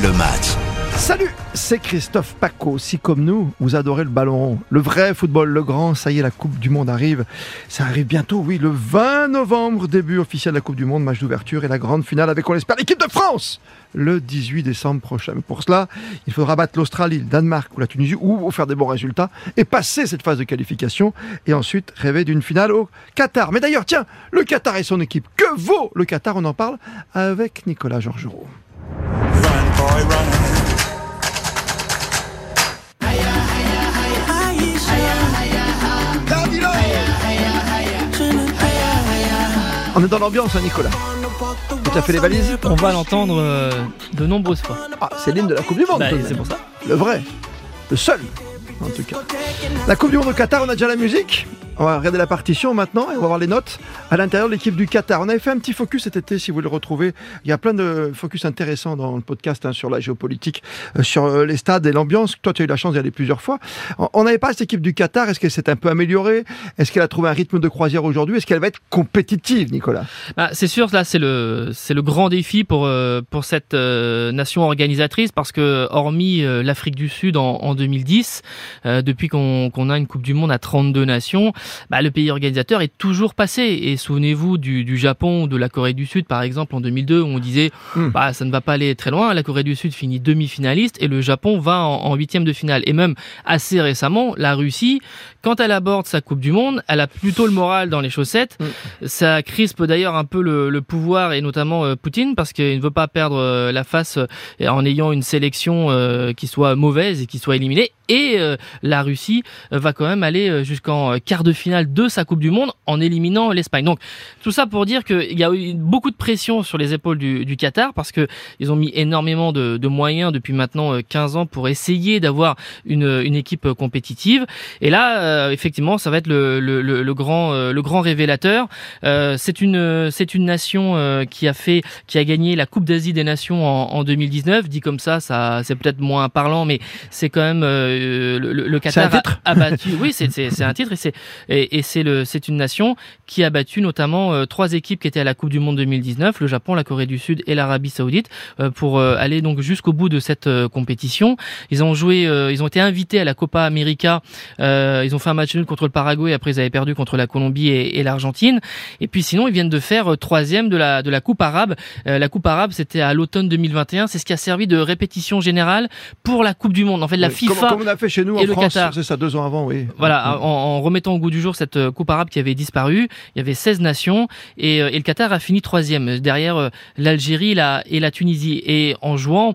le match. Salut, c'est Christophe Paco. Si comme nous, vous adorez le ballon rond, le vrai football, le grand, ça y est, la Coupe du Monde arrive. Ça arrive bientôt, oui, le 20 novembre, début officiel de la Coupe du Monde, match d'ouverture et la grande finale avec, on l'espère, l'équipe de France le 18 décembre prochain. Mais pour cela, il faudra battre l'Australie, le Danemark ou la Tunisie ou faire des bons résultats et passer cette phase de qualification et ensuite rêver d'une finale au Qatar. Mais d'ailleurs, tiens, le Qatar et son équipe, que vaut le Qatar? On en parle avec Nicolas Georgerot. On est dans l'ambiance, hein, Nicolas. Tu as fait les valises On va l'entendre euh, de nombreuses fois. Ah, c'est l'hymne de la Coupe du Monde. Bah, c'est pour ça. Le vrai. Le seul, en tout cas. La Coupe du Monde au Qatar, on a déjà la musique on va regarder la partition maintenant et on va voir les notes à l'intérieur de l'équipe du Qatar. On avait fait un petit focus cet été, si vous le retrouvez. Il y a plein de focus intéressants dans le podcast hein, sur la géopolitique, euh, sur euh, les stades et l'ambiance. Toi, tu as eu la chance d'y aller plusieurs fois. On n'avait pas cette équipe du Qatar. Est-ce qu'elle s'est un peu améliorée? Est-ce qu'elle a trouvé un rythme de croisière aujourd'hui? Est-ce qu'elle va être compétitive, Nicolas? Bah, C'est sûr, là, c'est le, c'est le grand défi pour, euh, pour cette nation organisatrice parce que, hormis l'Afrique du Sud en, 2010, depuis qu'on, qu'on a une Coupe du Monde à 32 nations, bah, le pays organisateur est toujours passé. Et souvenez-vous du, du, Japon ou de la Corée du Sud, par exemple, en 2002, où on disait hmm. bah, ça ne va pas aller très loin. La Corée du Sud finit demi-finaliste et le Japon va en huitième de finale. Et même assez récemment, la Russie, quand elle aborde sa Coupe du Monde, elle a plutôt le moral dans les chaussettes. Hmm. Ça crispe d'ailleurs un peu le, le pouvoir et notamment euh, Poutine parce qu'il ne veut pas perdre euh, la face euh, en ayant une sélection qui soit mauvaise et qui soit éliminée. Et la Russie va quand même aller jusqu'en quart de finale de sa Coupe du Monde en éliminant l'Espagne. Donc tout ça pour dire qu'il y a eu beaucoup de pression sur les épaules du, du Qatar parce que ils ont mis énormément de, de, moyens depuis maintenant 15 ans pour essayer d'avoir une, une, équipe compétitive. Et là, euh, effectivement, ça va être le, le, le grand, euh, le grand révélateur. Euh, c'est une, une nation qui a fait, qui a gagné la Coupe d'Asie des Nations en, en, 2019. Dit comme ça, ça, c'est peut-être moins parlant, mais c'est quand même le, le, Qatar a, battu. Oui, c'est un titre et c'est et, et c'est le, c'est une nation qui a battu notamment euh, trois équipes qui étaient à la Coupe du Monde 2019, le Japon, la Corée du Sud et l'Arabie Saoudite, euh, pour euh, aller donc jusqu'au bout de cette compétition. Ils ont joué, ils ont été invités à la Copa América. ils ont fait un match nul contre le Paraguay. Après, ils avaient perdu contre la Colombie et, et l'Argentine. Et puis sinon, ils viennent de faire troisième de la de la Coupe arabe. la Coupe arabe, c'était à l'automne 2021. C'est ce qui a servi de répétition générale pour la Coupe du Monde. En fait, la FIFA on a fait chez nous en France, c'est ça, deux ans avant, oui. Voilà, en, en, remettant au goût du jour cette Coupe arabe qui avait disparu. Il y avait 16 nations et, et le Qatar a fini troisième derrière l'Algérie la, et la Tunisie et en jouant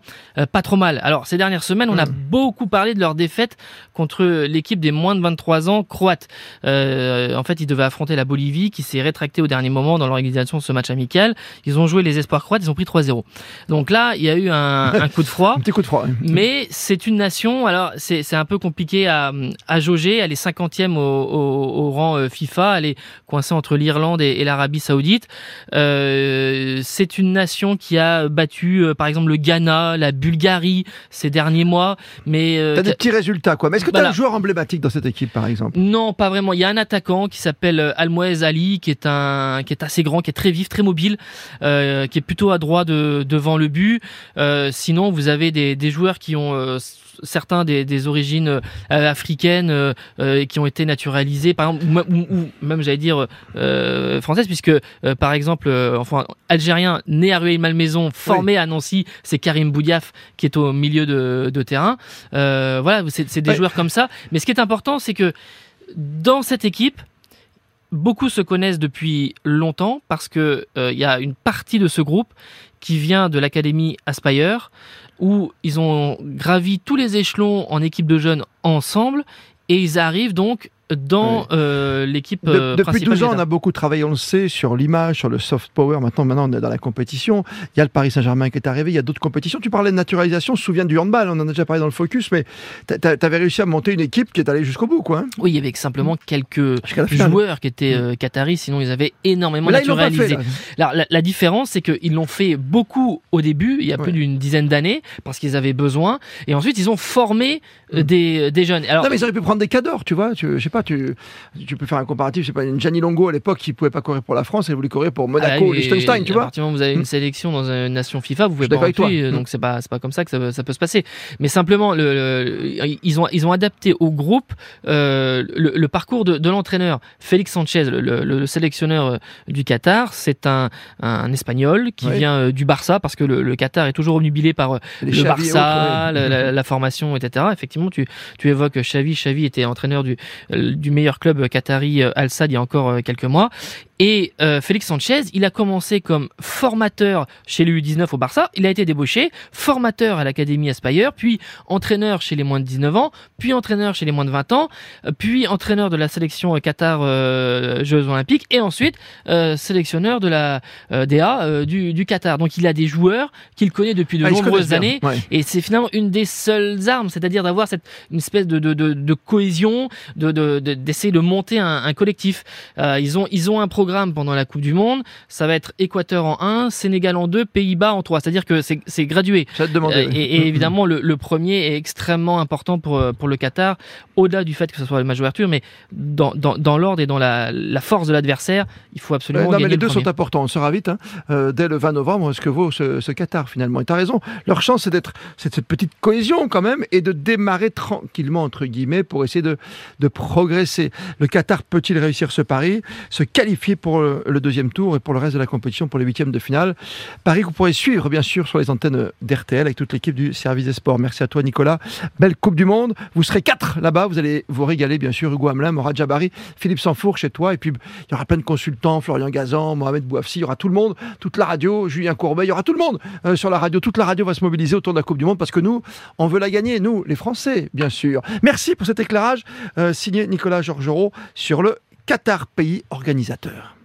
pas trop mal. Alors ces dernières semaines, on a beaucoup parlé de leur défaite contre l'équipe des moins de 23 ans croates. Euh, en fait, ils devaient affronter la Bolivie qui s'est rétractée au dernier moment dans l'organisation de ce match amical. Ils ont joué les espoirs croates, ils ont pris 3-0. Donc là, il y a eu un, un coup de froid. un petit coup de froid. Mais c'est une nation, alors c'est un peu compliqué à, à jauger. Elle est 50e au, au, au rang euh, FIFA. Elle est coincée entre l'Irlande et, et l'Arabie Saoudite. Euh, c'est une nation qui a battu, euh, par exemple, le Ghana, la Bulgarie ces derniers mois. Mais euh, t'as des petits résultats, quoi. Mais est-ce que tu as un joueur emblématique dans cette équipe, par exemple? Non, pas vraiment. Il y a un attaquant qui s'appelle Almoez Ali, qui est un, qui est assez grand, qui est très vif, très mobile, euh, qui est plutôt à droit de, devant le but. Sinon, vous avez des, des joueurs qui ont certains des, des origines euh, africaines euh, euh, qui ont été naturalisés, par exemple, ou, même j'allais dire euh, françaises, puisque par exemple, enfin algérien né à Rueil-Malmaison, formé à Nancy, c'est Karim Boudiaf qui est au milieu de, de terrain. voilà, c'est des joueurs comme ça. Mais ce qui est important, c'est que dans cette équipe, beaucoup se connaissent depuis longtemps parce que il y a une partie de ce groupe qui vient de l'académie Aspire où ils ont gravi tous les échelons en équipe de jeunes ensemble et ils arrivent donc dans euh, l'équipe euh, Depuis 12 ans, on a beaucoup travaillé, on le sait, sur l'image, sur le soft power. Maintenant, maintenant, on est dans la compétition. Il y a le Paris Saint-Germain qui est arrivé, il y a d'autres compétitions. Tu parlais de naturalisation, je me souviens du handball, on en a déjà parlé dans le focus, mais tu avais réussi à monter une équipe qui est allée jusqu'au bout, quoi. Hein. oui, il y avait simplement quelques joueurs qui étaient euh, qataris, sinon ils avaient énormément naturalisé. la, la, différence, c'est qu'ils l'ont fait beaucoup au début, il y a plus d'une dizaine d'années, parce qu'ils avaient besoin, et ensuite ils ont formé euh, mm. des, des jeunes. Alors, non, mais ils auraient pu prendre des cadors, tu vois, tu, je sais pas pas, tu, tu peux faire un comparatif. C'est pas une Gianni Longo à l'époque qui pouvait pas courir pour la France, elle voulait courir pour Monaco, ah, Liechtenstein, tu vois. À partir du moment où vous avez une hmm. sélection dans une nation FIFA, vous pouvez pas rentrer, donc c'est pas pas comme ça que ça, peut se passer. Mais simplement, le, ils ont ils ont adapté au groupe euh, le, parcours de, de l'entraîneur Félix Sanchez, le, sélectionneur euh, du Qatar. C'est un, un espagnol qui vient euh, du Barça parce que le, Qatar est toujours omnubilé par le Barça, la, la, formation, etc. Effectivement, tu tu évoques Xavi. Xavi était entraîneur du du meilleur club qatari Al Sadd il y a encore quelques mois et euh, Félix Sanchez, il a commencé comme formateur chez le U19 au Barça, il a été débauché, formateur à l'Académie Aspire, puis entraîneur chez les moins de 19 ans, puis entraîneur chez les moins de 20 ans, euh, puis entraîneur de la sélection Qatar euh, Jeux Olympiques, et ensuite euh, sélectionneur de la DA du, du, Qatar. Donc il a des joueurs qu'il connaît depuis de ah, nombreuses années, et c'est finalement une des seules armes, c'est-à-dire d'avoir cette une espèce de, de, de, de cohésion, de d'essayer de, monter un, un collectif. ils ont ils ont un programme pendant la Coupe du Monde. Ça va être Équateur en 1, Sénégal en 2, Pays-Bas en 3. C'est-à-dire que c'est gradué. Ça te demander, euh, et, évidemment, le, premier est extrêmement important pour, euh, pour le Qatar, au-delà du fait que ce soit le match d'ouverture, mais dans, dans, dans l'ordre et dans la, la, force de l'adversaire, il faut absolument. non, mais les deux sont importants. On sera vite, hein, euh, dès le 20 novembre, ce que vaut ce, ce Qatar finalement? Et tu as raison. Leur chance, c'est d'être cette petite cohésion quand même et de démarrer tranquillement, entre guillemets, pour essayer de, de progresser. Le Qatar peut-il réussir ce pari, se qualifier pour le deuxième tour et pour le reste de la compétition pour les huitièmes de finale. Paris que vous pourrez suivre bien sûr sur les antennes d'RTL avec toute l'équipe du service des sports. Merci à toi Nicolas. Belle Coupe du Monde. Vous serez quatre là-bas. Vous allez vous régaler bien sûr. Hugo Hamelin, Morad Jabari, Philippe Sanfour chez toi. Et puis il y aura plein de consultants. Florian Gazan, Mohamed Bouafsi. Il y aura tout le monde. Toute la radio. Julien Courbet. Il y aura tout le monde euh, sur la radio. Toute la radio va se mobiliser autour de la Coupe du Monde parce que nous, on veut la gagner. Nous, les Français, bien sûr. Merci pour cet éclairage euh, signé Nicolas Georgerot sur le Qatar, pays organisateur.